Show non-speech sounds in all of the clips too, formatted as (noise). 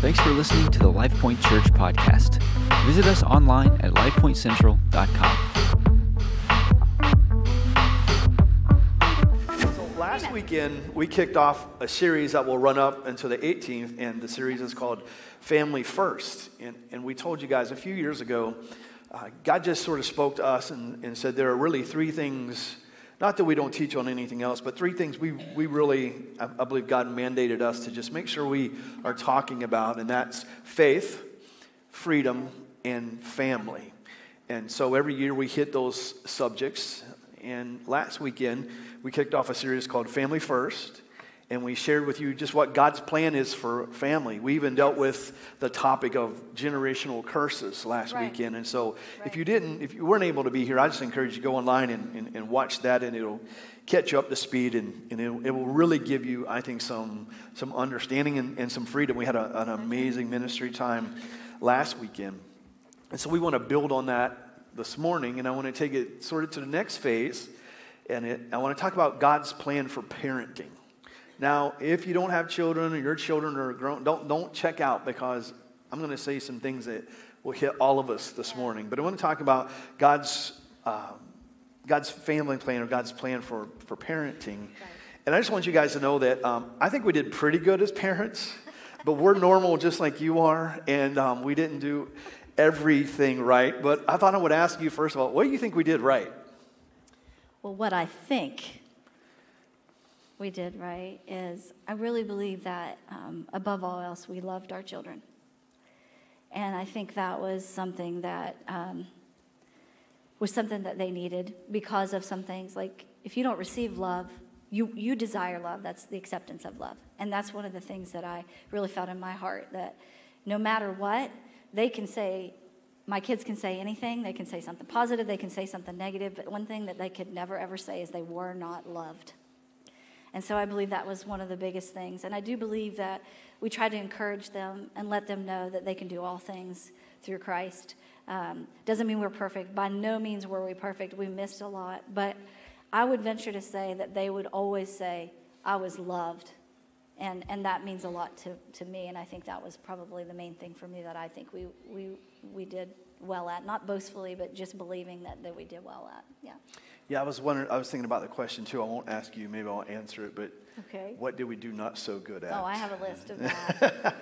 Thanks for listening to the LifePoint Church podcast. Visit us online at lifepointcentral.com. So last weekend, we kicked off a series that will run up until the 18th, and the series is called Family First. And, and we told you guys a few years ago, uh, God just sort of spoke to us and, and said there are really three things not that we don't teach on anything else, but three things we, we really, I, I believe God mandated us to just make sure we are talking about, and that's faith, freedom, and family. And so every year we hit those subjects. And last weekend, we kicked off a series called Family First and we shared with you just what God's plan is for family. We even dealt with the topic of generational curses last right. weekend. And so right. if you didn't, if you weren't able to be here, I just encourage you to go online and, and, and watch that and it'll catch you up to speed and, and it, it, will really give you, I think, some, some understanding and, and some freedom. We had a, an mm-hmm. amazing ministry time last weekend. And so we want to build on that this morning and I want to take it sort of to the next phase. And it, I want to talk about God's plan for parenting. Now, if you don't have children or your children are grown, don't, don't check out because I'm going to say some things that will hit all of us this morning. But I want to talk about God's, uh, God's family plan or God's plan for, for parenting. And I just want you guys to know that um, I think we did pretty good as parents, but we're normal just like you are, and um, we didn't do everything right. But I thought I would ask you, first of all, what do you think we did right? Well, what I think we did right is I really believe that um, above all else, we loved our children. And I think that was something that um, was something that they needed because of some things. Like if you don't receive love, you, you desire love. That's the acceptance of love. And that's one of the things that I really felt in my heart that no matter what, they can say, my kids can say anything. They can say something positive, they can say something negative, but one thing that they could never ever say is they were not loved. And so I believe that was one of the biggest things. And I do believe that we try to encourage them and let them know that they can do all things through Christ. Um, doesn't mean we're perfect. By no means were we perfect. We missed a lot. But I would venture to say that they would always say, I was loved. And, and that means a lot to, to me. And I think that was probably the main thing for me that I think we, we, we did well at. Not boastfully, but just believing that, that we did well at. Yeah. Yeah, I was wondering. I was thinking about the question too. I won't ask you. Maybe I'll answer it. But okay. what did we do not so good at? Oh, I have a list of (laughs) that.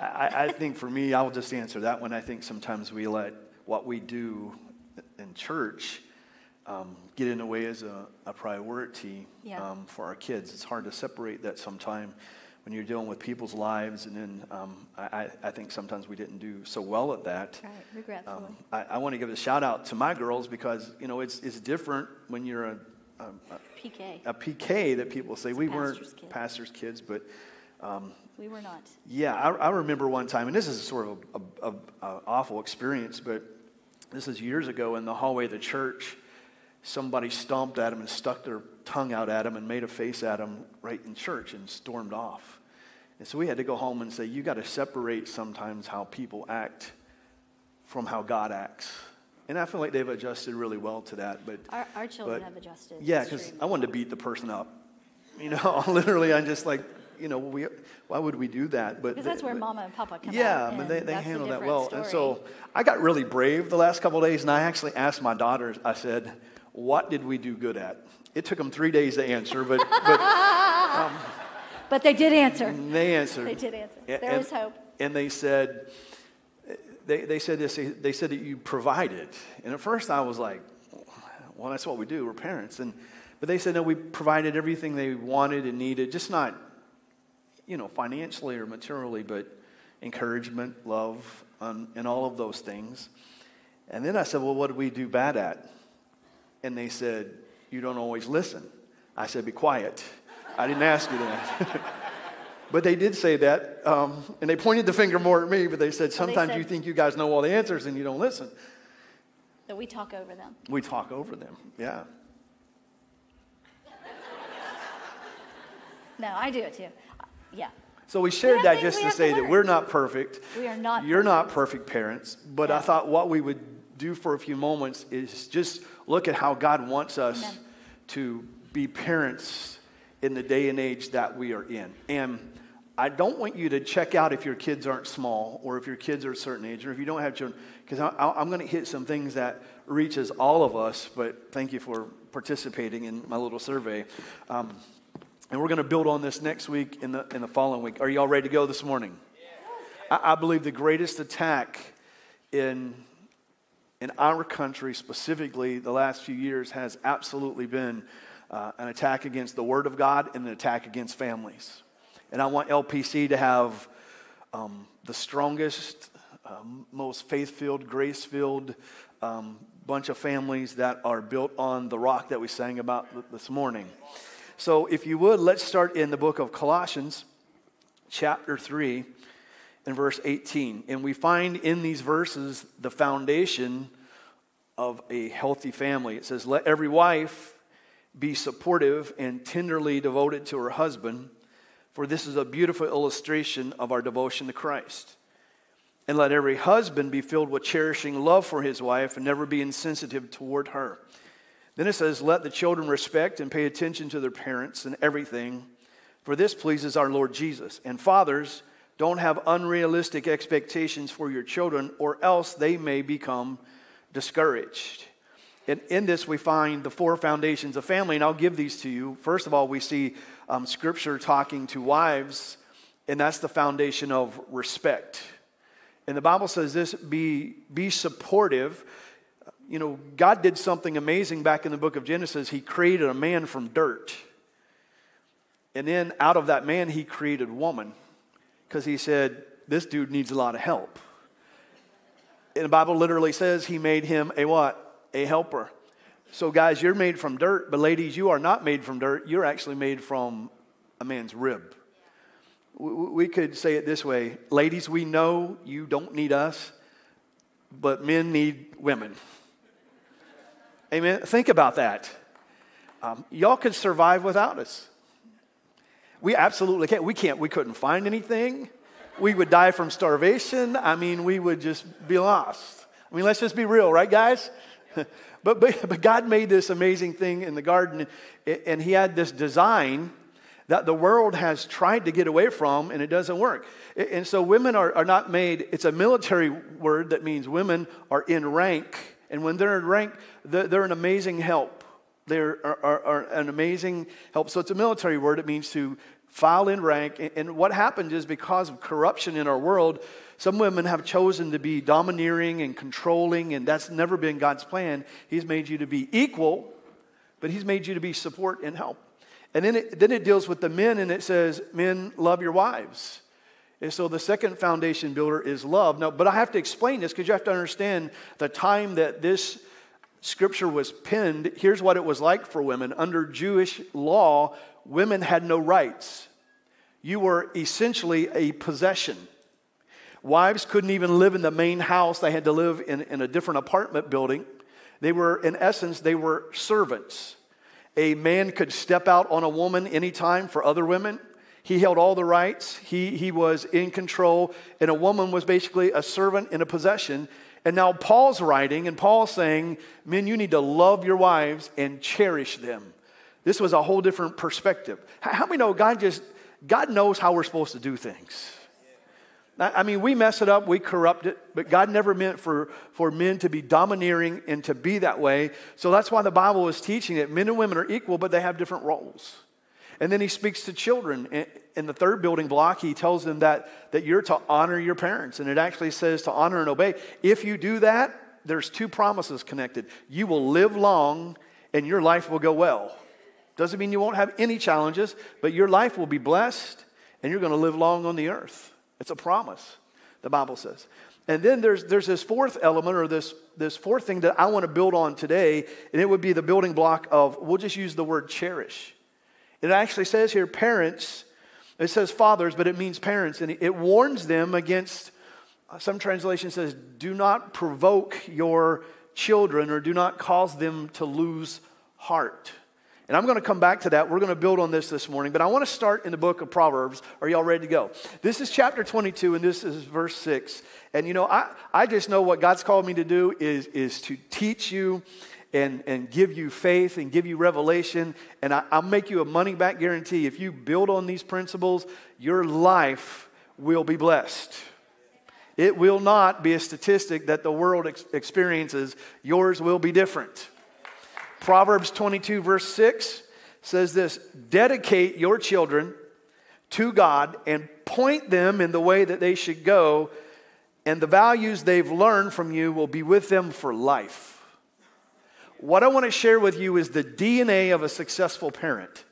I, I, think for me, I'll just answer that one. I think sometimes we let what we do in church um, get in the way as a, a priority yeah. um, for our kids. It's hard to separate that sometimes when you're dealing with people's lives. And then um, I, I, think sometimes we didn't do so well at that. Right, regretfully. Um, I, I want to give a shout out to my girls because, you know, it's, it's different when you're a, a, a PK. A PK that people say. It's we weren't kids. pastors' kids, but. Um, we were not. Yeah, I, I, remember one time, and this is sort of an awful experience, but this is years ago in the hallway of the church. Somebody stomped at him and stuck their tongue out at him and made a face at him right in church and stormed off. And so we had to go home and say, you got to separate sometimes how people act from how God acts. And I feel like they've adjusted really well to that. But our, our children but, have adjusted. Yeah, because I wanted to beat the person up. You know, (laughs) literally, I'm just like, you know, we, why would we do that? But because that's where Mama and Papa come yeah, but they, they handle that well. Story. And so I got really brave the last couple days, and I actually asked my daughters. I said, "What did we do good at?" It took them three days to answer, but. but (laughs) um, but they did answer. They answered. They did answer. There and, was hope. And they said, they, they said this, they said that you provided. And at first I was like, well, that's what we do. We're parents. And, but they said, no, we provided everything they wanted and needed, just not, you know, financially or materially, but encouragement, love, um, and all of those things. And then I said, well, what did we do bad at? And they said, you don't always listen. I said, be quiet. I didn't ask you that. (laughs) but they did say that, um, and they pointed the finger more at me, but they said, sometimes they said, you think you guys know all the answers and you don't listen. That we talk over them. We talk over them, yeah. no, I do it too. Yeah. So we shared that just to say to that we're not perfect. We are not. You're perfect. not perfect parents, but yeah. I thought what we would do for a few moments is just look at how God wants us Amen. to be parents in the day and age that we are in. And I don't want you to check out if your kids aren't small or if your kids are a certain age or if you don't have children, because I'm going to hit some things that reaches all of us. But thank you for participating in my little survey. Um, and we're going to build on this next week in the, in the following week. Are you all ready to go this morning? I, I believe the greatest attack in, in our country, specifically the last few years, has absolutely been uh, an attack against the Word of God and an attack against families. And I want LPC to have um, the strongest, um, most faith filled, grace filled um, bunch of families that are built on the rock that we sang about this morning. So, if you would, let's start in the book of Colossians, chapter 3, and verse 18. And we find in these verses the foundation of a healthy family. It says, Let every wife be supportive and tenderly devoted to her husband for this is a beautiful illustration of our devotion to Christ. And let every husband be filled with cherishing love for his wife and never be insensitive toward her. Then it says, Let the children respect and pay attention to their parents and everything, for this pleases our Lord Jesus. And fathers, don't have unrealistic expectations for your children, or else they may become discouraged. And in this, we find the four foundations of family, and I'll give these to you. First of all, we see um, scripture talking to wives, and that's the foundation of respect. And the Bible says this be, be supportive. You know, God did something amazing back in the book of Genesis. He created a man from dirt. And then out of that man, he created woman because he said, This dude needs a lot of help. And the Bible literally says he made him a what? A helper. So, guys, you're made from dirt, but ladies, you are not made from dirt. You're actually made from a man's rib. We could say it this way Ladies, we know you don't need us, but men need women. Amen. Think about that. Um, y'all could survive without us. We absolutely can't. We can't. We couldn't find anything. We would die from starvation. I mean, we would just be lost. I mean, let's just be real, right, guys? (laughs) But, but, but God made this amazing thing in the garden, and He had this design that the world has tried to get away from, and it doesn't work. And so women are, are not made, it's a military word that means women are in rank. And when they're in rank, they're, they're an amazing help. They're are, are, are, an amazing help. So it's a military word. It means to file in rank. And what happens is because of corruption in our world, some women have chosen to be domineering and controlling, and that's never been God's plan. He's made you to be equal, but He's made you to be support and help. And then it, then it deals with the men, and it says, Men, love your wives. And so the second foundation builder is love. Now, but I have to explain this because you have to understand the time that this scripture was penned. Here's what it was like for women. Under Jewish law, women had no rights. You were essentially a possession. Wives couldn't even live in the main house, they had to live in, in a different apartment building. They were, in essence, they were servants. A man could step out on a woman anytime for other women. He held all the rights, he, he was in control, and a woman was basically a servant in a possession. And now Paul's writing, and Paul's saying, Men, you need to love your wives and cherish them. This was a whole different perspective. How many know God just, God knows how we're supposed to do things? I mean, we mess it up, we corrupt it, but God never meant for, for men to be domineering and to be that way. So that's why the Bible is teaching that men and women are equal, but they have different roles. And then he speaks to children. In the third building block, he tells them that, that you're to honor your parents. And it actually says to honor and obey. If you do that, there's two promises connected. You will live long and your life will go well. Doesn't mean you won't have any challenges, but your life will be blessed and you're going to live long on the earth. It's a promise, the Bible says. And then there's, there's this fourth element or this, this fourth thing that I want to build on today, and it would be the building block of, we'll just use the word cherish. It actually says here, parents, it says fathers, but it means parents, and it warns them against, uh, some translation says, do not provoke your children or do not cause them to lose heart. And I'm going to come back to that. We're going to build on this this morning, but I want to start in the book of Proverbs. Are y'all ready to go? This is chapter 22, and this is verse 6. And you know, I, I just know what God's called me to do is, is to teach you and, and give you faith and give you revelation. And I, I'll make you a money back guarantee. If you build on these principles, your life will be blessed. It will not be a statistic that the world ex- experiences. Yours will be different. Proverbs 22, verse 6 says this Dedicate your children to God and point them in the way that they should go, and the values they've learned from you will be with them for life. What I want to share with you is the DNA of a successful parent.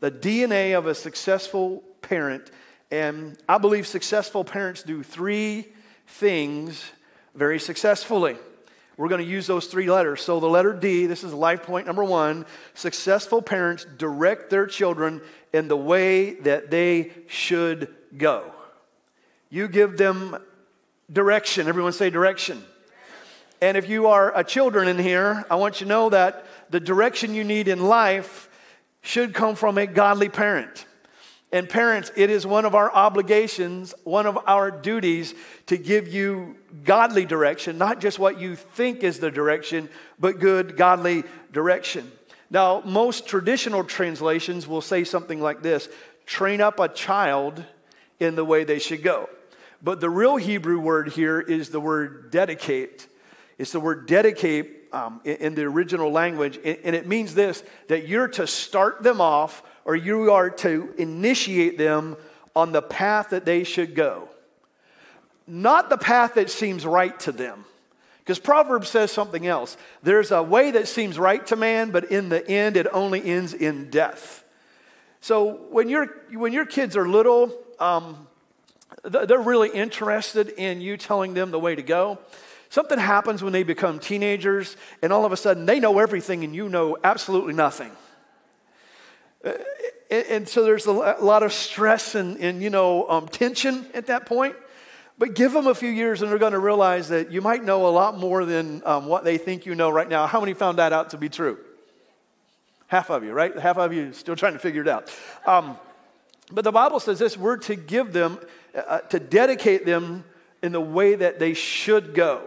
The DNA of a successful parent. And I believe successful parents do three things very successfully. We're going to use those three letters. So, the letter D, this is life point number one. Successful parents direct their children in the way that they should go. You give them direction. Everyone say direction. And if you are a children in here, I want you to know that the direction you need in life should come from a godly parent. And parents, it is one of our obligations, one of our duties to give you godly direction, not just what you think is the direction, but good, godly direction. Now, most traditional translations will say something like this train up a child in the way they should go. But the real Hebrew word here is the word dedicate. It's the word dedicate um, in, in the original language, and, and it means this that you're to start them off or you are to initiate them on the path that they should go. Not the path that seems right to them. Because Proverbs says something else. There's a way that seems right to man, but in the end, it only ends in death. So when, you when your kids are little, um, they're really interested in you telling them the way to go. Something happens when they become teenagers, and all of a sudden they know everything and you know absolutely nothing. Uh, and, so there's a lot of stress and, and you know, um, tension at that point. But give them a few years and they're going to realize that you might know a lot more than um, what they think you know right now. How many found that out to be true? Half of you, right? Half of you still trying to figure it out. Um, but the Bible says this we're to give them, uh, uh to dedicate them in the way that they should go.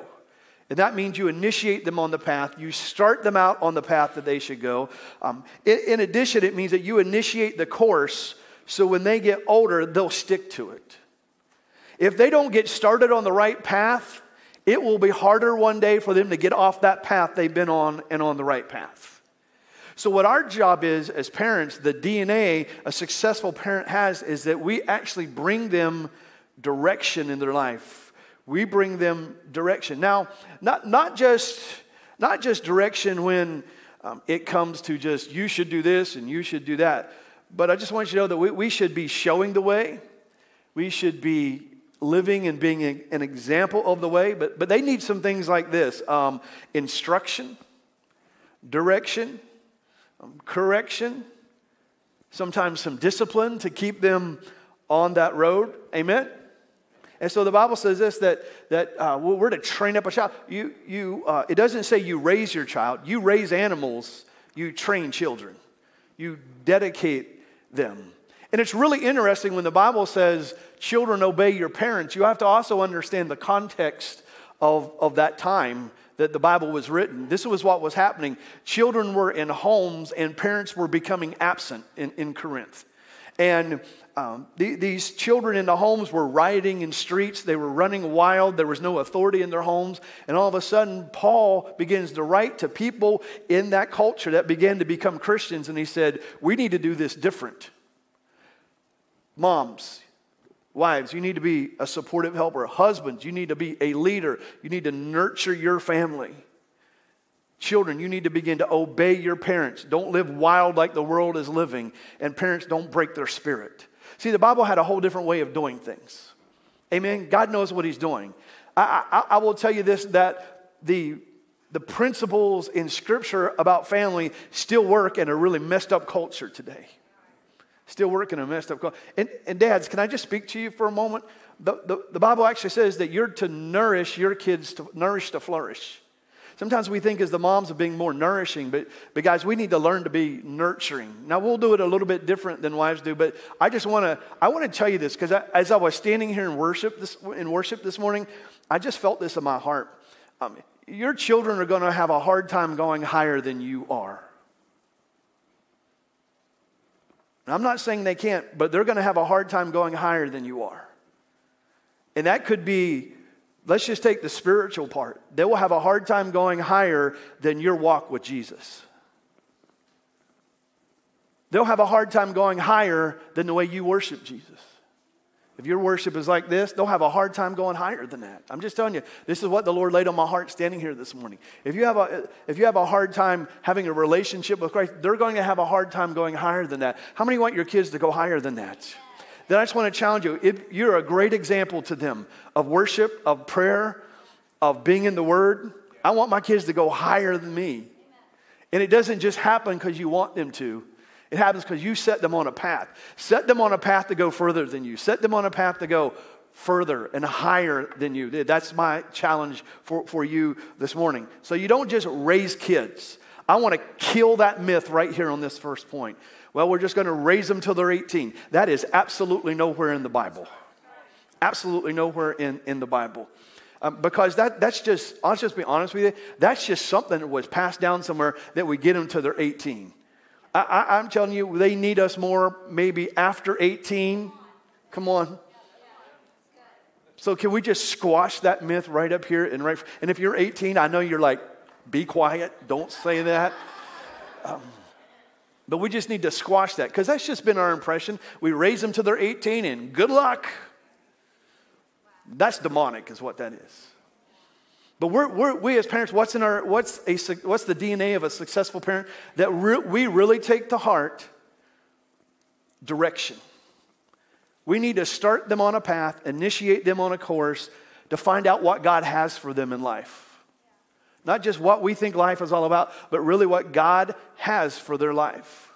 And that means you initiate them on the path, you start them out on the path that they should go. Um, in, in addition, it means that you initiate the course so when they get older, they'll stick to it. If they don't get started on the right path, it will be harder one day for them to get off that path they've been on and on the right path. So, what our job is as parents, the DNA a successful parent has, is that we actually bring them direction in their life we bring them direction. Now, not, not, just, not just direction when um, it comes to just you should do this and you should do that, but I just want you to know that we, we should be showing the way. We should be living and being a, an example of the way, but, but they need some things like this um, instruction, direction, um, correction, sometimes some discipline to keep them on that road. Amen? And so the Bible says this that, that uh, we're to train up a child. You, you, uh, it doesn't say you raise your child, you raise animals, you train children, you dedicate them. And it's really interesting when the Bible says children obey your parents, you have to also understand the context of, of that time that the Bible was written. This was what was happening. Children were in homes and parents were becoming absent in, in Corinth. And um, the, these children in the homes were rioting in streets. They were running wild. There was no authority in their homes. And all of a sudden, Paul begins to write to people in that culture that began to become Christians. And he said, We need to do this different. Moms, wives, you need to be a supportive helper. Husbands, you need to be a leader. You need to nurture your family. Children, you need to begin to obey your parents. Don't live wild like the world is living. And parents, don't break their spirit. See, the Bible had a whole different way of doing things. Amen. God knows what He's doing. I, I, I will tell you this that the, the principles in Scripture about family still work in a really messed up culture today. Still work in a messed up culture. And, and dads, can I just speak to you for a moment? The, the, the Bible actually says that you're to nourish your kids, to nourish to flourish. Sometimes we think as the moms of being more nourishing, but, but guys, we need to learn to be nurturing. Now we'll do it a little bit different than wives do, but I just want to I want to tell you this because as I was standing here in worship this in worship this morning, I just felt this in my heart. Um, your children are going to have a hard time going higher than you are. I'm not saying they can't, but they're going to have a hard time going higher than you are. And that could be, let's just take the spiritual part. They will have a hard time going higher than your walk with Jesus. They'll have a hard time going higher than the way you worship Jesus. If your worship is like this, they'll have a hard time going higher than that. I'm just telling you, this is what the Lord laid on my heart standing here this morning. If you have a, if you have a hard time having a relationship with Christ, they're going to have a hard time going higher than that. How many want your kids to go higher than that? Then I just want to challenge you. If you're a great example to them of worship, of prayer, of being in the Word. I want my kids to go higher than me. And it doesn't just happen because you want them to. It happens because you set them on a path. Set them on a path to go further than you. Set them on a path to go further and higher than you. That's my challenge for, for you this morning. So you don't just raise kids. I want to kill that myth right here on this first point. Well, we're just going to raise them till they're 18. That is absolutely nowhere in the Bible. Absolutely nowhere in, in the Bible. Um, because that, that's just, I'll just be honest with you, that's just something that was passed down somewhere that we get them till they're 18. I, am telling you, they need us more maybe after 18. Come on. So can we just squash that myth right up here and right? And if you're 18, I know you're like, be quiet, don't say that. Um, but we just need to squash that because that's just been our impression. We raise them to their 18 and good luck. That's demonic, is what that is. But we're, we're, we as parents, what's, in our, what's, a, what's the DNA of a successful parent? That re- we really take to heart direction. We need to start them on a path, initiate them on a course to find out what God has for them in life. Not just what we think life is all about, but really what God has for their life.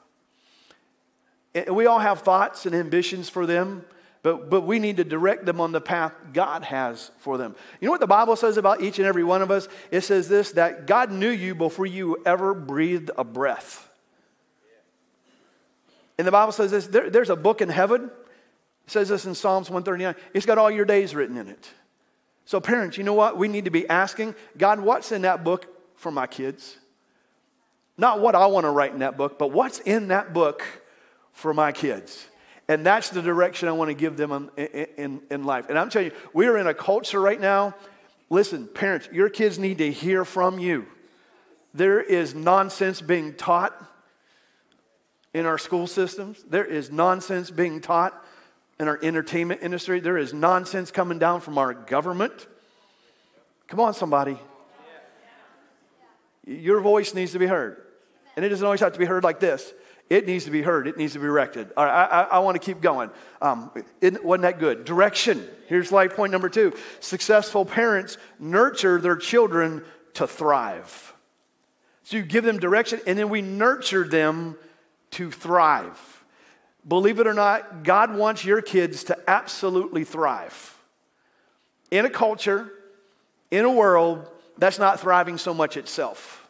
And we all have thoughts and ambitions for them. But, but we need to direct them on the path God has for them. You know what the Bible says about each and every one of us? It says this that God knew you before you ever breathed a breath. And the Bible says this there, there's a book in heaven. It says this in Psalms 139. It's got all your days written in it. So, parents, you know what? We need to be asking God, what's in that book for my kids? Not what I want to write in that book, but what's in that book for my kids? And that's the direction I want to give them in, in, in life. And I'm telling you, we are in a culture right now. Listen, parents, your kids need to hear from you. There is nonsense being taught in our school systems, there is nonsense being taught in our entertainment industry, there is nonsense coming down from our government. Come on, somebody. Your voice needs to be heard. And it doesn't always have to be heard like this. It needs to be heard. It needs to be directed. All right, I, I, I want to keep going. Um, it wasn't that good. Direction. Here's life point number two. Successful parents nurture their children to thrive. So you give them direction, and then we nurture them to thrive. Believe it or not, God wants your kids to absolutely thrive. In a culture, in a world that's not thriving so much itself.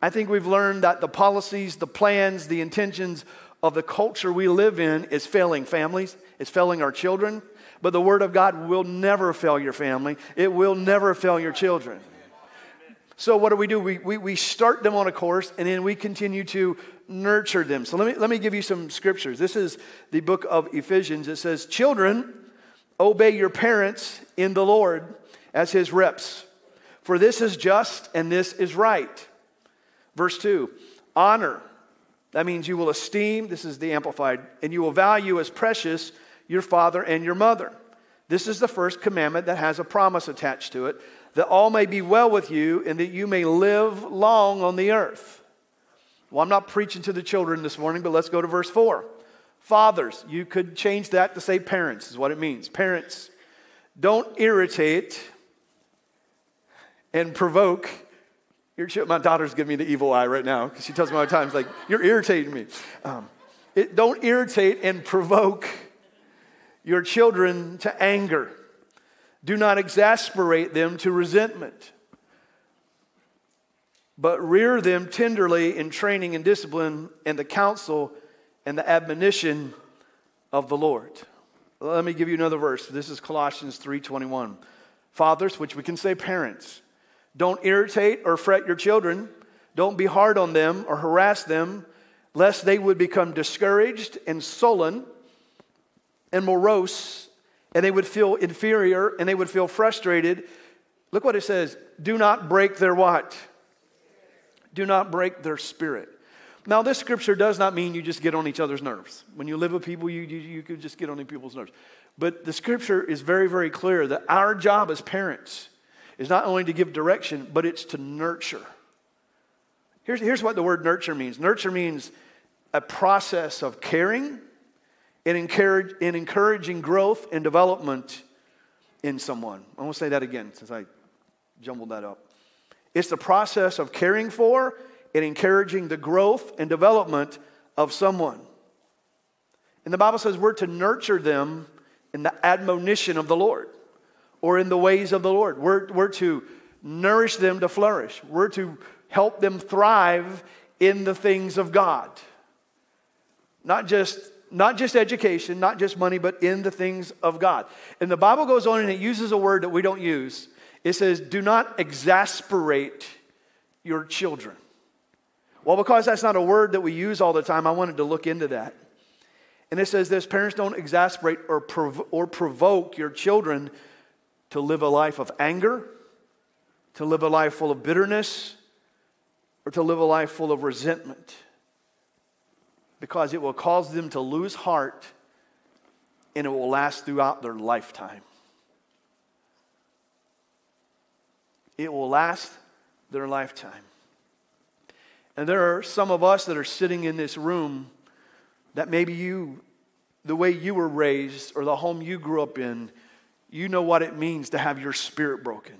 I think we've learned that the policies, the plans, the intentions of the culture we live in is failing families, it's failing our children. But the Word of God will never fail your family, it will never fail your children. So, what do we do? We, we, we start them on a course and then we continue to nurture them. So, let me, let me give you some scriptures. This is the book of Ephesians. It says, Children, obey your parents in the Lord as his reps, for this is just and this is right. Verse 2 honor. That means you will esteem, this is the Amplified, and you will value as precious your father and your mother. This is the first commandment that has a promise attached to it that all may be well with you and that you may live long on the earth. Well, I'm not preaching to the children this morning, but let's go to verse 4. Fathers, you could change that to say parents, is what it means. Parents, don't irritate and provoke your, my daughter's giving me the evil eye right now because she tells me all the time, like, you're irritating me. Um, it, don't irritate and provoke your children to anger. Do not exasperate them to resentment, but rear them tenderly in training and discipline and the counsel and the admonition of the Lord. Let me give you another verse. This is Colossians 3:21. Fathers, which we can say parents, Don't irritate or fret your children. Don't be hard on them or harass them, lest they would become discouraged and sullen and morose, and they would feel inferior and they would feel frustrated. Look what it says do not break their what? Do not break their spirit. Now, this scripture does not mean you just get on each other's nerves. When you live with people, you, you, you could just get on people's nerves. But the scripture is very, very clear that our job as parents is not only to give direction, but it's to nurture. Here's, here's what the word nurture means nurture means a process of caring and, encourage, and encouraging growth and development in someone. I want to say that again since I jumbled that up. It's the process of caring for and encouraging the growth and development of someone. And the Bible says we're to nurture them in the admonition of the Lord or in the ways of the Lord. We're, we're to nourish them to flourish. We're to help them thrive in the things of God. Not just, not just education, not just money, but in the things of God. And the Bible goes on and it uses a word that we don't use. It says, Do not exasperate your children. Well, because that's not a word that we use all the time, I wanted to look into that. And it says this parents don't exasperate or, prov- or provoke your children to live a life of anger, to live a life full of bitterness, or to live a life full of resentment. Because it will cause them to lose heart and it will last throughout their lifetime. It will last their lifetime. And there are some of us that are sitting in this room that maybe you, the way you were raised or the home you grew up in, you know what it means to have your spirit broken.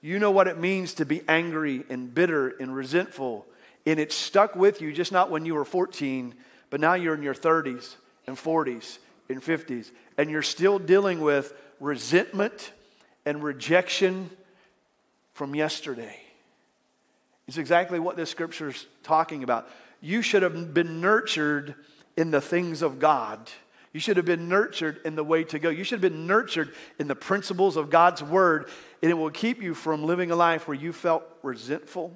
You know what it means to be angry and bitter and resentful. And it stuck with you, just not when you were 14, but now you're in your 30s and 40s and 50s. And you're still dealing with resentment and rejection from yesterday. It's exactly what this scripture is talking about. You should have been nurtured in the things of God. You should have been nurtured in the way to go. You should have been nurtured in the principles of God's word, and it will keep you from living a life where you felt resentful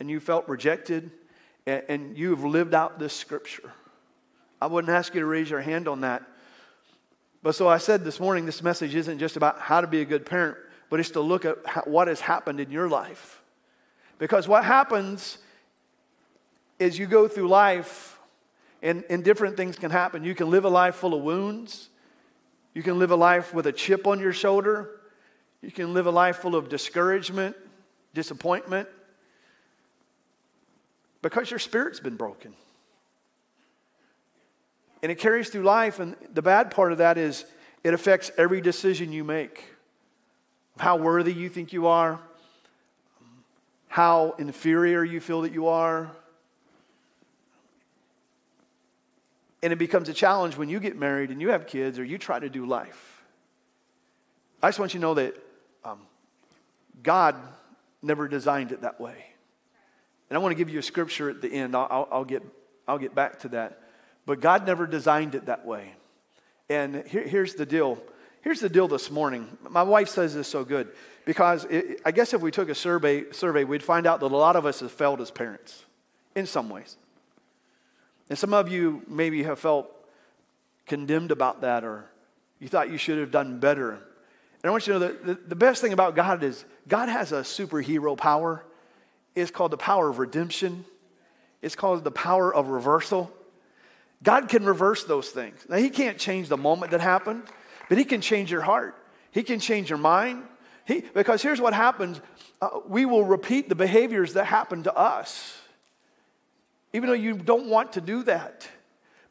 and you felt rejected, and, you have lived out this scripture. I wouldn't ask you to raise your hand on that. But so I said this morning, this message isn't just about how to be a good parent, but it's to look at what has happened in your life because what happens is you go through life and, and different things can happen. You can live a life full of wounds. You can live a life with a chip on your shoulder. You can live a life full of discouragement, disappointment, because your spirit's been broken. And it carries through life, and the bad part of that is it affects every decision you make. How worthy you think you are, how inferior you feel that you are. And it becomes a challenge when you get married and you have kids or you try to do life. I just want you to know that um, God never designed it that way. And I want to give you a scripture at the end. I'll, I'll, I'll get, I'll get back to that. But God never designed it that way. And here, here's the deal. Here's the deal this morning. My wife says this so good. Because it, I guess if we took a survey, survey, we'd find out that a lot of us have failed as parents in some ways. And some of you maybe have felt condemned about that or you thought you should have done better. And I want you to know that the, the best thing about God is God has a superhero power. It's called the power of redemption, it's called the power of reversal. God can reverse those things. Now, He can't change the moment that happened, but He can change your heart. He can change your mind. He, because here's what happens uh, we will repeat the behaviors that happened to us, even though you don't want to do that.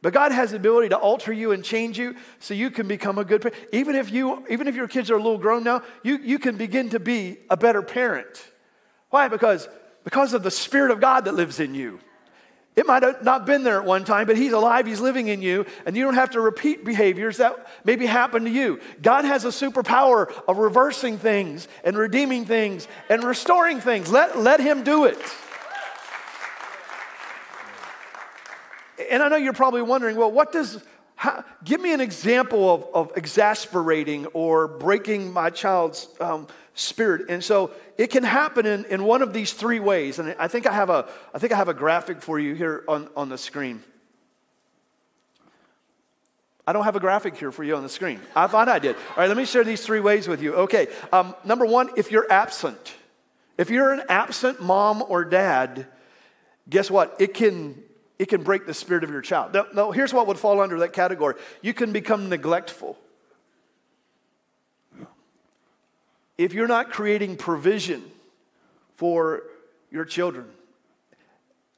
But God has the ability to alter you and change you so you can become a good parent. Even if, you, even if your kids are a little grown now, you, you can begin to be a better parent. Why? Because, because of the Spirit of God that lives in you. It might have not been there at one time, but He's alive, He's living in you, and you don't have to repeat behaviors that maybe happened to you. God has a superpower of reversing things and redeeming things and restoring things. Let, let Him do it. And I know you're probably wondering, well, what does, How, give me an example of, of exasperating or breaking my child's um, spirit. And so it can happen in, in one of these three ways. And I think I have a, I think I have a graphic for you here on, on the screen. I don't have a graphic here for you on the screen. I thought I did. All right, let me share these three ways with you. Okay, um, number one, if you're absent, if you're an absent mom or dad, guess what? It can it can break the spirit of your child. No, now, here's what would fall under that category you can become neglectful. If you're not creating provision for your children,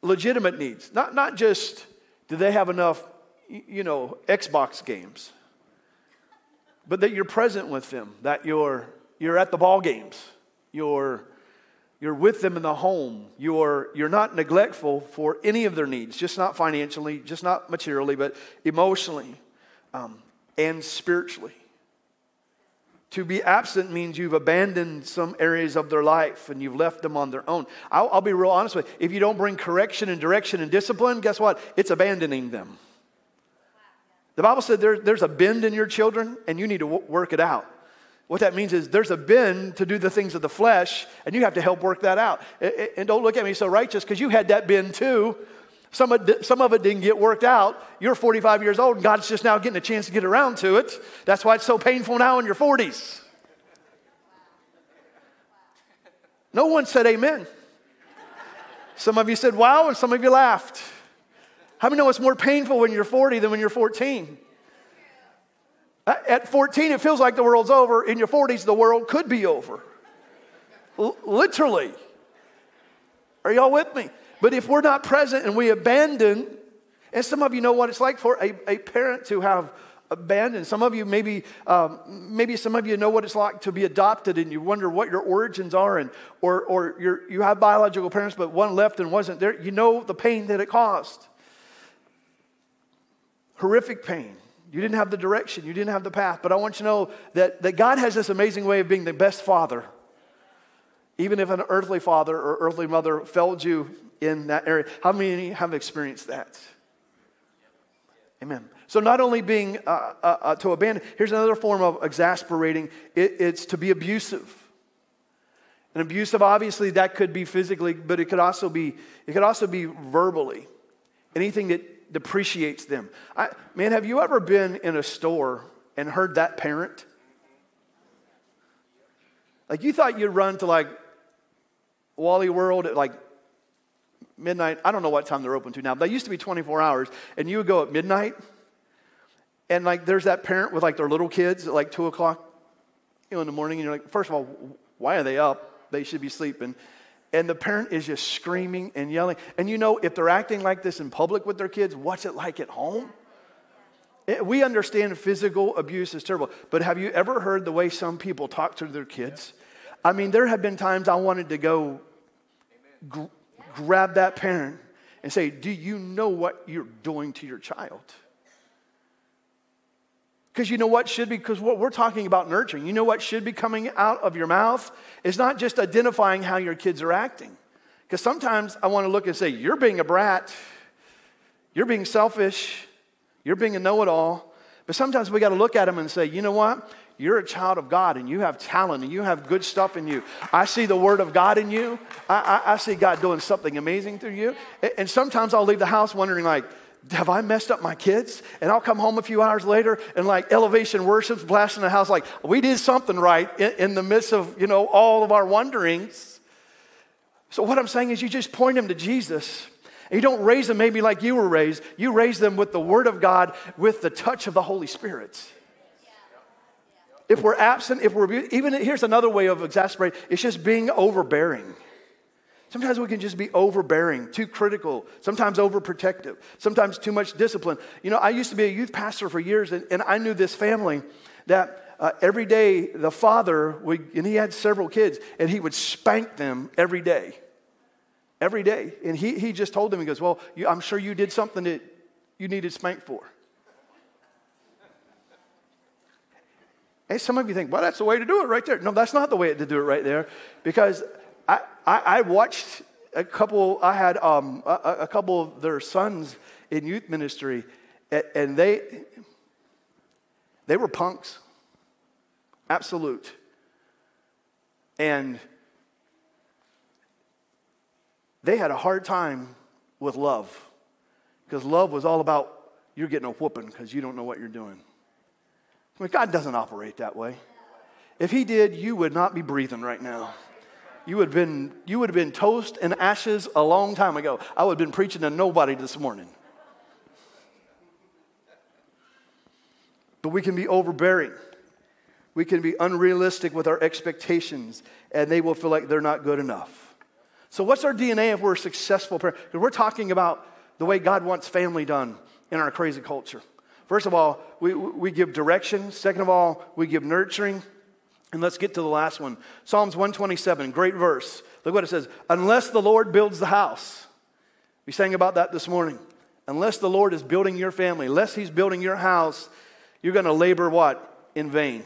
legitimate needs, not, not just do they have enough, you know, Xbox games, but that you're present with them, that you're, you're at the ball games, you're you're with them in the home. You're, you're not neglectful for any of their needs, just not financially, just not materially, but emotionally um, and spiritually. To be absent means you've abandoned some areas of their life and you've left them on their own. I'll, I'll be real honest with you. If you don't bring correction and direction and discipline, guess what? It's abandoning them. The Bible said there, there's a bend in your children and you need to w- work it out. What that means is there's a bend to do the things of the flesh, and you have to help work that out. And don't look at me so righteous because you had that bend too. Some of, it, some of it didn't get worked out. You're 45 years old, and God's just now getting a chance to get around to it. That's why it's so painful now in your 40s. No one said amen. Some of you said wow, and some of you laughed. How many know it's more painful when you're 40 than when you're 14? At 14, it feels like the world's over. In your 40s, the world could be over. L- literally. Are y'all with me? But if we're not present and we abandon, and some of you know what it's like for a, a parent to have abandoned. Some of you maybe, um, maybe some of you know what it's like to be adopted, and you wonder what your origins are, and or or you have biological parents, but one left and wasn't there. You know the pain that it caused. Horrific pain. You didn't have the direction, you didn't have the path. But I want you to know that, that God has this amazing way of being the best father. Even if an earthly father or earthly mother failed you in that area. How many have experienced that? Amen. So, not only being uh, uh, uh, to abandon, here's another form of exasperating it, it's to be abusive. And abusive, obviously, that could be physically, but it could also be, it could also be verbally. Anything that depreciates them. I, man, have you ever been in a store and heard that parent? Like you thought you'd run to like Wally World at like midnight. I don't know what time they're open to now. They used to be 24 hours, and you would go at midnight, and like there's that parent with like their little kids at like two o'clock, you know, in the morning, and you're like, first of all, why are they up? They should be sleeping and the parent is just screaming and yelling. And you know, if they're acting like this in public with their kids, what's it like at home? It, we understand physical abuse is terrible, but have you ever heard the way some people talk to their kids? I mean, there have been times I wanted to go gr- grab that parent and say, Do you know what you're doing to your child? Because you know what should be, because what we're talking about nurturing, you know what should be coming out of your mouth is not just identifying how your kids are acting. Because sometimes I want to look and say, You're being a brat, you're being selfish, you're being a know it all. But sometimes we got to look at them and say, You know what? You're a child of God and you have talent and you have good stuff in you. I see the Word of God in you. I, I, I see God doing something amazing through you. And sometimes I'll leave the house wondering, like, have I messed up my kids? And I'll come home a few hours later and like elevation worship's blasting the house like we did something right in, in, the midst of, you know, all of our wonderings. So what I'm saying is you just point them to Jesus. You don't raise them maybe like you were raised. You raise them with the word of God, with the touch of the Holy Spirit. If we're absent, if we're even here's another way of exasperate, it's just being overbearing. Sometimes we can just be overbearing, too critical, sometimes overprotective, sometimes too much discipline. You know, I used to be a youth pastor for years, and, and I knew this family that uh, every day the father would, and he had several kids, and he would spank them every day. Every day. And he, he just told them, he goes, Well, you, I'm sure you did something that you needed spanked for. Hey, some of you think, well, that's the way to do it right there. No, that's not the way to do it right there because I, I, I watched a couple, I had um, a, a, couple of their sons in youth ministry, and they, They were punks. Absolute. And they had a hard time with love because love was all about you're getting a whooping because you don't know what you're doing. God doesn't operate that way. If He did, you would not be breathing right now. You would have been, you would have been toast and ashes a long time ago. I would have been preaching to nobody this morning. But we can be overbearing. We can be unrealistic with our expectations, and they will feel like they're not good enough. So, what's our DNA if we're a successful parent? Because we're talking about the way God wants family done in our crazy culture. First of all, we, we give direction. Second of all, we give nurturing. And let's get to the last one Psalms 127, great verse. Look what it says Unless the Lord builds the house, we sang about that this morning. Unless the Lord is building your family, unless He's building your house, you're going to labor what? In vain.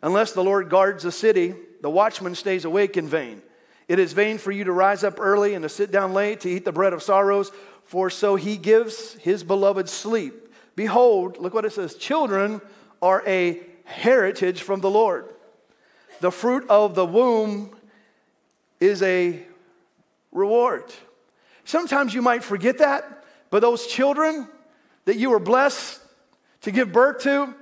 Unless the Lord guards the city, the watchman stays awake in vain. It is vain for you to rise up early and to sit down late to eat the bread of sorrows, for so he gives his beloved sleep. Behold, look what it says children are a heritage from the Lord. The fruit of the womb is a reward. Sometimes you might forget that, but those children that you were blessed to give birth to,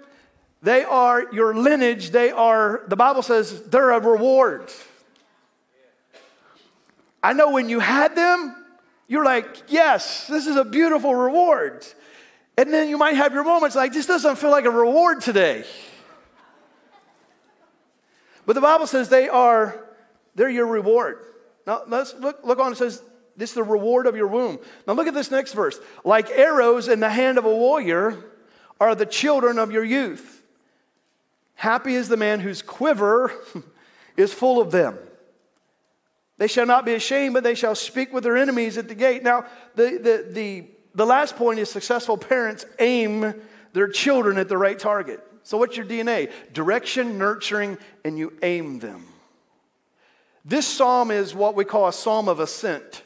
they are your lineage. They are, the Bible says, they're a reward. I know when you had them, you're like, yes, this is a beautiful reward. And then you might have your moments like, this doesn't feel like a reward today. But the Bible says they are, they're your reward. Now let's look, look on, it says, this is the reward of your womb. Now look at this next verse. Like arrows in the hand of a warrior are the children of your youth. Happy is the man whose quiver (laughs) is full of them. They shall not be ashamed, but they shall speak with their enemies at the gate. Now, the, the, the, the last point is successful parents aim their children at the right target. So, what's your DNA? Direction, nurturing, and you aim them. This psalm is what we call a psalm of ascent.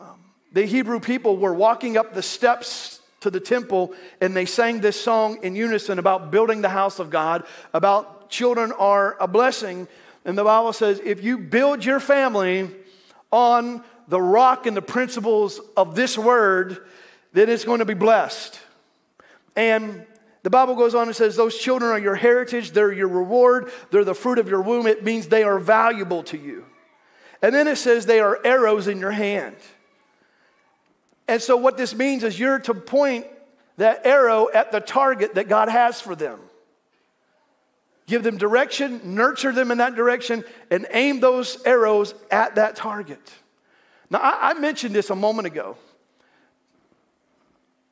Um, the Hebrew people were walking up the steps to the temple and they sang this song in unison about building the house of God, about children are a blessing. And the Bible says if you build your family on the rock and the principles of this word, then it's going to be blessed. And the Bible goes on and says, Those children are your heritage, they're your reward, they're the fruit of your womb. It means they are valuable to you. And then it says they are arrows in your hand. And so, what this means is you're to point that arrow at the target that God has for them. Give them direction, nurture them in that direction, and aim those arrows at that target. Now, I, I mentioned this a moment ago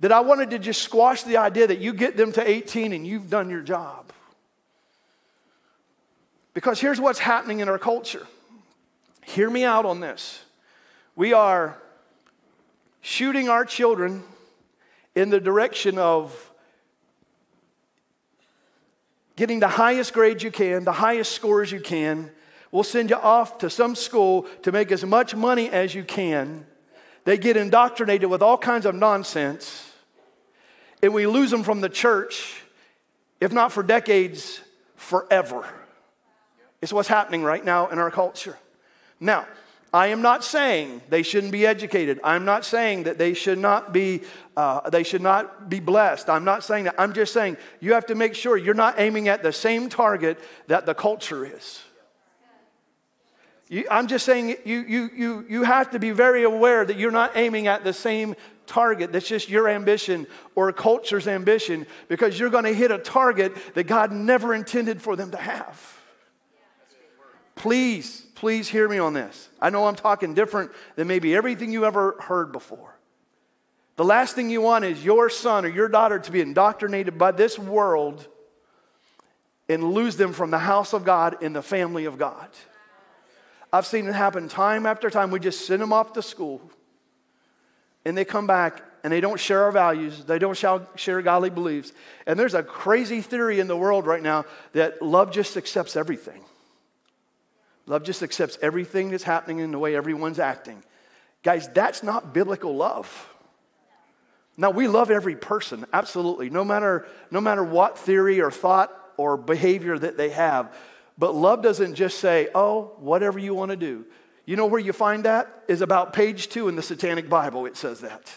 that I wanted to just squash the idea that you get them to 18 and you've done your job. Because here's what's happening in our culture. Hear me out on this. We are shooting our children in the direction of getting the highest grades you can, the highest scores you can. We'll send you off to some school to make as much money as you can. They get indoctrinated with all kinds of nonsense, and we lose them from the church, if not for decades, forever. It's what's happening right now in our culture. Now, I am not saying they shouldn't be educated. I'm not saying that they should not be uh, they should not be blessed. I'm not saying that. I'm just saying you have to make sure you're not aiming at the same target that the culture is. I'm just saying you, you, you, you have to be very aware that you're not aiming at the same target that's just your ambition or a culture's ambition because you're going to hit a target that God never intended for them to have. Please, please hear me on this. I know I'm talking different than maybe everything you ever heard before. The last thing you want is your son or your daughter to be indoctrinated by this world and lose them from the house of God and the family of God. I've seen it happen time after time. We just send them off to school and they come back and they don't share our values, they don't share godly beliefs. And there's a crazy theory in the world right now that love just accepts everything. Love just accepts everything that's happening in the way everyone's acting. Guys, that's not biblical love. Now, we love every person, absolutely, no matter, no matter what theory or thought or behavior that they have. But love doesn't just say, oh, whatever you want to do. You know where you find that? Is about page two in the Satanic Bible, it says that.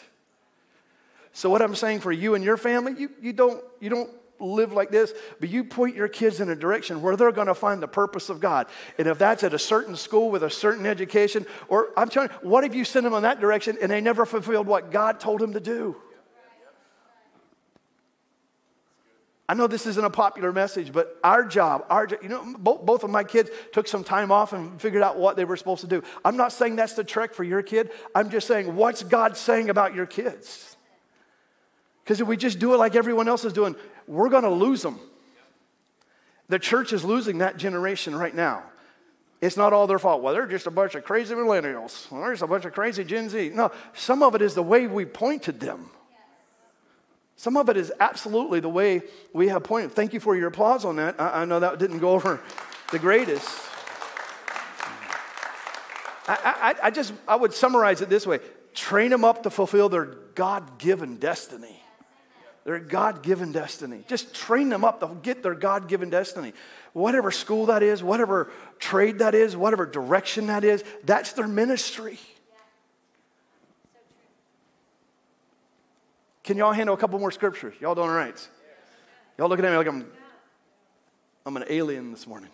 So, what I'm saying for you and your family, you, you, don't, you don't live like this, but you point your kids in a direction where they're going to find the purpose of God. And if that's at a certain school with a certain education, or I'm telling you, what if you send them in that direction and they never fulfilled what God told them to do? I know this isn't a popular message, but our job, our you know, both, both of my kids took some time off and figured out what they were supposed to do. I'm not saying that's the trick for your kid. I'm just saying, what's God saying about your kids? Because if we just do it like everyone else is doing, we're going to lose them. The church is losing that generation right now. It's not all their fault. Well, they're just a bunch of crazy millennials. Well, they're just a bunch of crazy Gen Z. No, some of it is the way we pointed them. Some of it is absolutely the way we have pointed. Thank you for your applause on that. I, I know that didn't go (laughs) over the greatest. I, I, I, just I would summarize it this way: train them up to fulfill their God-given destiny. Their God-given destiny. Just train them up to get their God-given destiny. Whatever school that is, whatever trade that is, whatever direction that is, that's their ministry. Can y'all handle a couple more scriptures? Y'all doing all right? Y'all looking at me like I'm, I'm an alien this morning.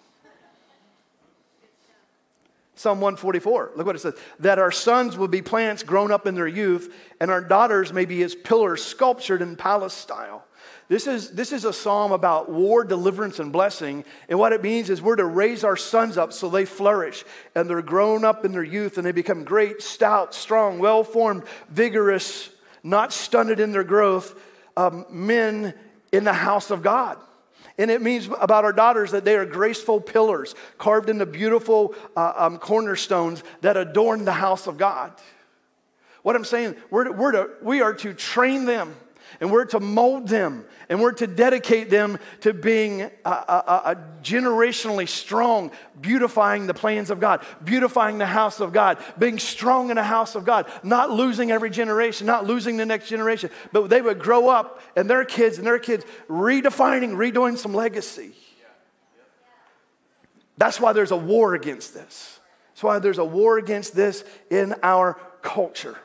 Psalm 144, look what it says that our sons will be plants grown up in their youth, and our daughters may be as pillars sculptured in palace style. This is, this is a psalm about war, deliverance, and blessing. And what it means is we're to raise our sons up so they flourish and they're grown up in their youth and they become great, stout, strong, well formed, vigorous, not stunted in their growth, um, men in the house of God. And it means about our daughters that they are graceful pillars carved into beautiful uh, um, cornerstones that adorn the house of God. What I'm saying, we're we're to, we are to train them and we're to mold them and we're to dedicate them to being a, a, a, generationally strong, beautifying the plans of God, beautifying the house of God, being strong in the house of God, not losing every generation, not losing the next generation, but they would grow up and their kids and their kids redefining, redoing some legacy. That's why there's a war against this. That's why there's a war against this in our culture.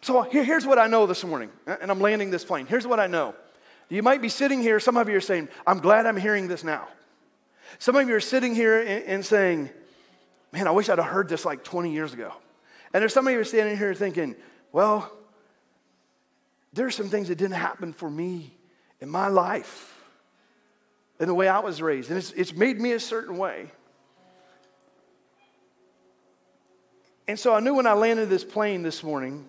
So here, here's what I know this morning, and I'm landing this plane. Here's what I know. You might be sitting here, some of you are saying, I'm glad I'm hearing this now. Some of you are sitting here and, and saying, Man, I wish I'd have heard this like 20 years ago. And there's some of you standing here thinking, Well, there's some things that didn't happen for me in my life and the way I was raised. And it's, it's made me a certain way. And so I knew when I landed this plane this morning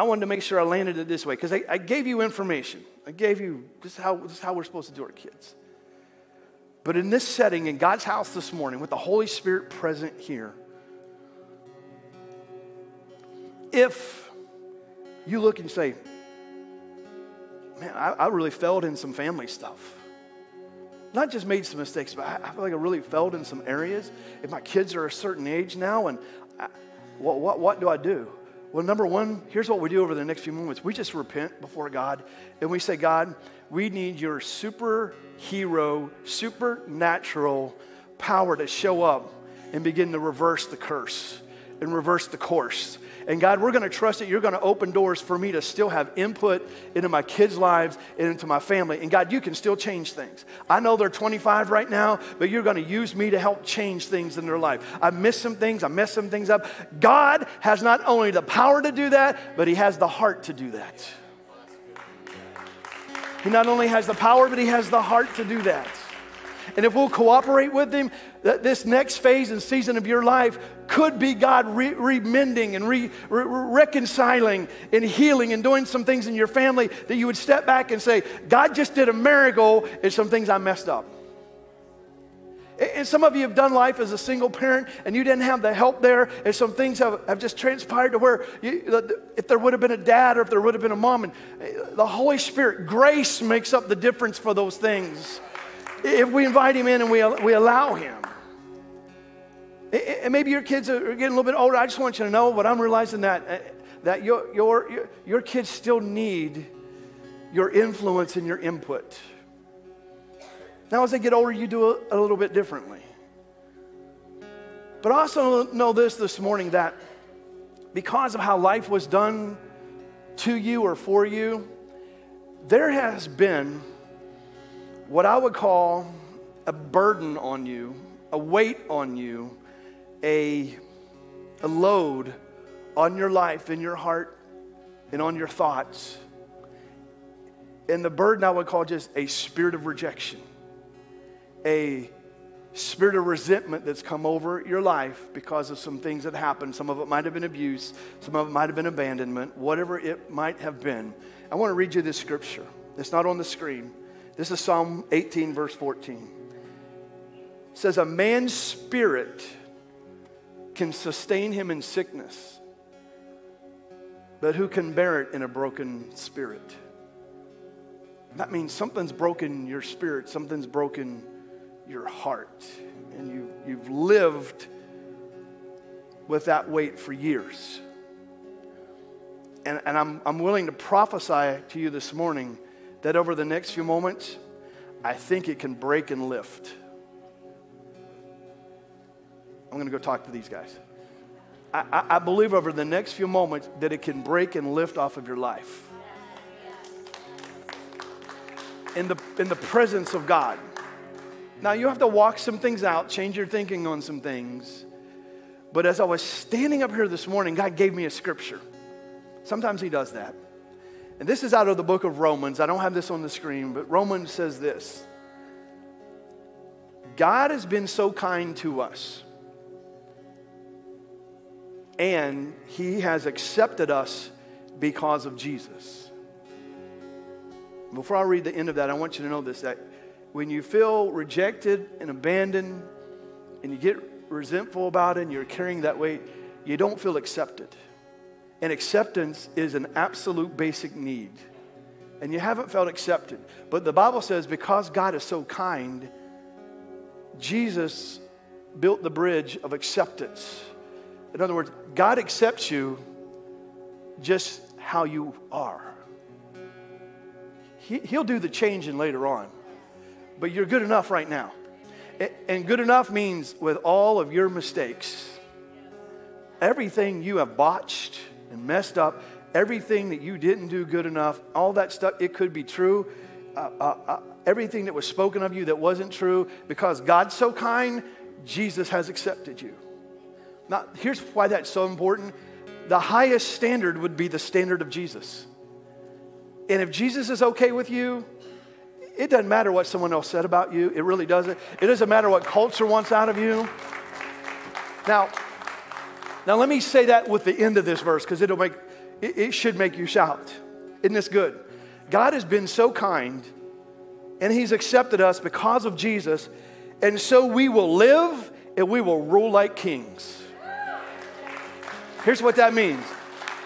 I wanted to make sure I landed it this way because I, I, gave you information. I gave you this is, how, this is how we're supposed to do our kids. But in this setting, in God's house this morning, with the Holy Spirit present here, if you look and say, man, I, I really failed in some family stuff. Not just made some mistakes, but I, I, feel like I really failed in some areas. If my kids are a certain age now, and I, what, what, what do I do? Well, number one, here's what we do over the next few moments. We just repent before God and we say, God, we need your superhero, supernatural power to show up and begin to reverse the curse and reverse the course and God, we're going to trust that you're going to open doors for me to still have input into my kids' lives and into my family. And God, you can still change things. I know they're 25 right now, but you're going to use me to help change things in their life. I missed some things, I messed some things up. God has not only the power to do that, but He has the heart to do that. He not only has the power, but He has the heart to do that. And if we'll cooperate with Him, that this next phase and season of your life could be God re- remending and re- re- reconciling and healing and doing some things in your family that you would step back and say, God just did a miracle and some things I messed up. And some of you have done life as a single parent and you didn't have the help there, and some things have, have just transpired to where you, if there would have been a dad or if there would have been a mom, and uh, the Holy Spirit, grace makes up the difference for those things if we invite him in and we, we allow him. And maybe your kids are getting a little bit older. I just want you to know, but I'm realizing that uh, that your, your, your, your kids still need your influence and your input. Now, as they get older, you do it a little bit differently. But also know this this morning that because of how life was done to you or for you, there has been what I would call a burden on you, a weight on you, a, a load on your life, in your heart, and on your thoughts. And the burden I would call just a spirit of rejection, a spirit of resentment that's come over your life because of some things that happened. Some of it might have been abuse, some of it might have been abandonment, whatever it might have been. I want to read you this scripture. It's not on the screen. This is Psalm 18, verse 14. It says, A man's spirit can sustain him in sickness, but who can bear it in a broken spirit? That means something's broken your spirit, something's broken your heart. And you, you've lived with that weight for years. And, and I'm, I'm willing to prophesy to you this morning that over the next few moments, I think it can break and lift. I'm going to go talk to these guys. I, I, I believe over the next few moments that it can break and lift off of your life. In the, in the presence of God. Now, you have to walk some things out, change your thinking on some things. But as I was standing up here this morning, God gave me a scripture. Sometimes He does that. And this is out of the book of Romans. I don't have this on the screen, but Romans says this God has been so kind to us, and He has accepted us because of Jesus. Before I read the end of that, I want you to know this that when you feel rejected and abandoned and you get resentful about it and you're carrying that weight, you don't feel accepted. And acceptance is an absolute basic need. And you haven't felt accepted. But the Bible says because God is so kind, Jesus built the bridge of acceptance. In other words, God accepts you just how you are. He, will do the changing later on but you're good enough right now. And good enough means with all of your mistakes, everything you have botched and messed up, everything that you didn't do good enough, all that stuff, it could be true. Uh, uh, uh, everything that was spoken of you that wasn't true, because God's so kind, Jesus has accepted you. Now, here's why that's so important the highest standard would be the standard of Jesus. And if Jesus is okay with you, it doesn't matter what someone else said about you. It really doesn't. It doesn't matter what culture wants out of you. Now, now let me say that with the end of this verse because it'll make it, it should make you shout. Isn't this good? God has been so kind and he's accepted us because of Jesus, and so we will live and we will rule like kings. Here's what that means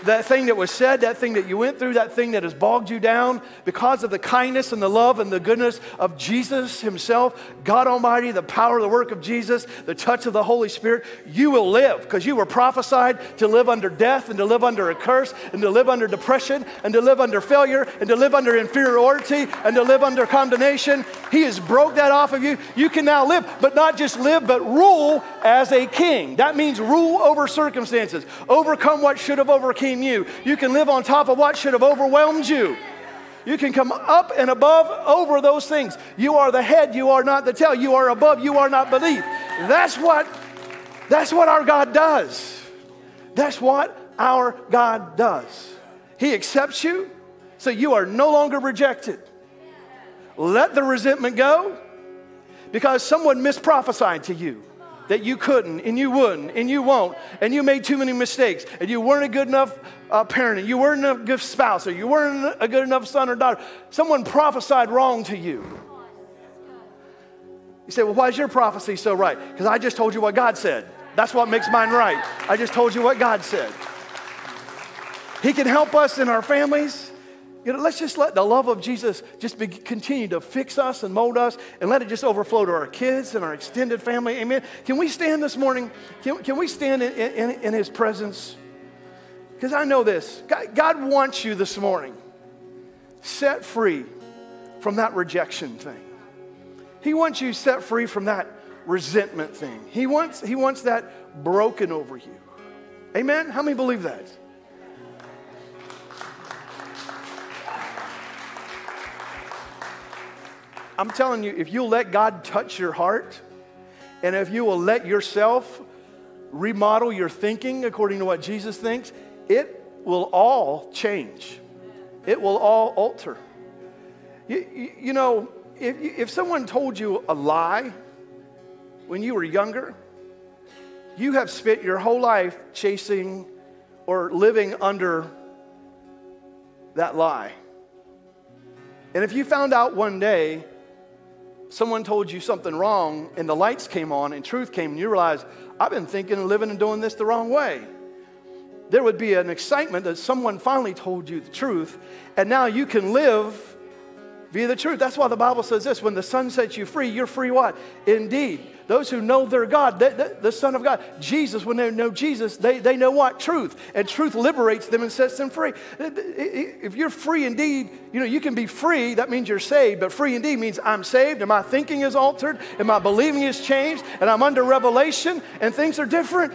that thing that was said, that thing that you went through, that thing that has bogged you down, because of the kindness and the love and the goodness of Jesus Himself, God Almighty, the power of the work of Jesus, the touch of the Holy Spirit, you will live because you were prophesied to live under death and to live under a curse and to live under depression and to live under failure and to live under inferiority and to live under condemnation. He has broke that off of you. You can now live, but not just live, but rule as a king. That means rule over circumstances, overcome what should have overcame you. You can live on top of what should have overwhelmed you. You can come up and above over those things. You are the head, you are not the tail. You are above, you are not beneath. That's what that's what our God does. That's what our God does. He accepts you, so you are no longer rejected. Let the resentment go because someone misprophesied to you that you couldn't and you wouldn't and you won't and you made too many mistakes and you weren't a good enough uh, parent and you weren't a good spouse or you weren't a good enough son or daughter. Someone prophesied wrong to you. You say, well, why is your prophecy so right? Because I just told you what God said. That's what makes mine right. I just told you what God said. He can help us in our families. You know, let's just let the love of Jesus just be, continue to fix us and mold us and let it just overflow to our kids and our extended family. Amen. Can we stand this morning? Can, can we stand in, in, in His presence? Because I know this God, God wants you this morning set free from that rejection thing. He wants you set free from that resentment thing. He wants, he wants that broken over you. Amen? How many believe that? I'm telling you, if you'll let God touch your heart, and if you will let yourself remodel your thinking according to what Jesus thinks, it will all change. It will all alter. You, you, you know, if, if someone told you a lie when you were younger, you have spent your whole life chasing or living under that lie. And if you found out one day someone told you something wrong and the lights came on and truth came and you realize, I've been thinking and living and doing this the wrong way. There would be an excitement that someone finally told you the truth and now you can live via the truth. That's why the Bible says this when the Son sets you free, you're free what? Indeed. Those who know their God, the, the, the, Son of God, Jesus, when they know Jesus, they, they know what? Truth. And truth liberates them and sets them free. If you're free indeed, you know, you can be free, that means you're saved, but free indeed means I'm saved and my thinking is altered and my believing is changed and I'm under revelation and things are different.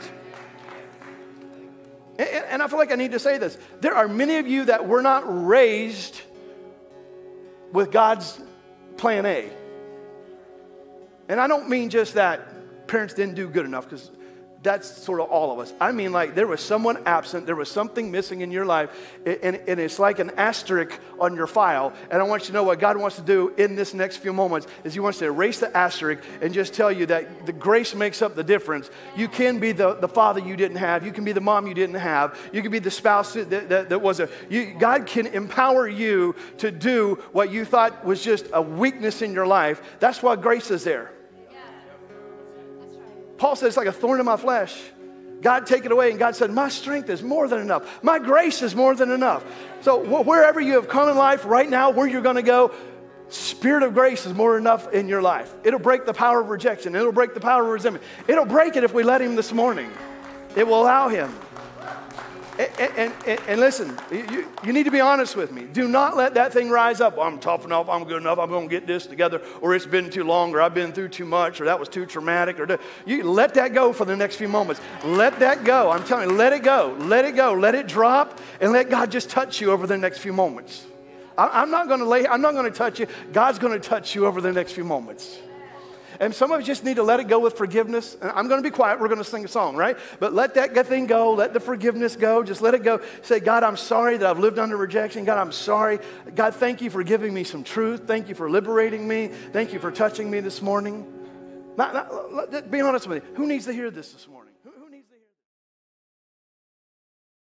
And, and I feel like I need to say this. There are many of you that were not raised with God's plan A. And I don't mean just that parents didn't do good enough, because that's sort of all of us. I mean, like, there was someone absent, there was something missing in your life, and, and, it's like an asterisk on your file. And I want you to know what God wants to do in this next few moments is He wants to erase the asterisk and just tell you that the grace makes up the difference. You can be the, the father you didn't have, you can be the mom you didn't have, you can be the spouse that, that, that was a. You, God can empower you to do what you thought was just a weakness in your life. That's why grace is there. Paul says it's like a thorn in my flesh. God take it away, and God said, My strength is more than enough. My grace is more than enough. So, wh- wherever you have come in life right now, where you're going to go, Spirit of grace is more than enough in your life. It'll break the power of rejection, it'll break the power of resentment. It'll break it if we let Him this morning. It will allow Him. And, and, and, listen, you, you, need to be honest with me. Do not let that thing rise up. Well, I'm tough enough. I'm good enough. I'm going to get this together. Or it's been too long. Or I've been through too much. Or that was too traumatic. Or you let that go for the next few moments. Let that go. I'm telling you, let it go. Let it go. Let it drop. And let God just touch you over the next few moments. I, I'm not going to lay. I'm not going to touch you. God's going to touch you over the next few moments. And some of you just need to let it go with forgiveness. And I'm going to be quiet. We're going to sing a song, right? But let that thing go. Let the forgiveness go. Just let it go. Say, God, I'm sorry that I've lived under rejection. God, I'm sorry. God, thank you for giving me some truth. Thank you for liberating me. Thank you for touching me this morning. Not, not, be honest with me. Who needs to hear this this morning?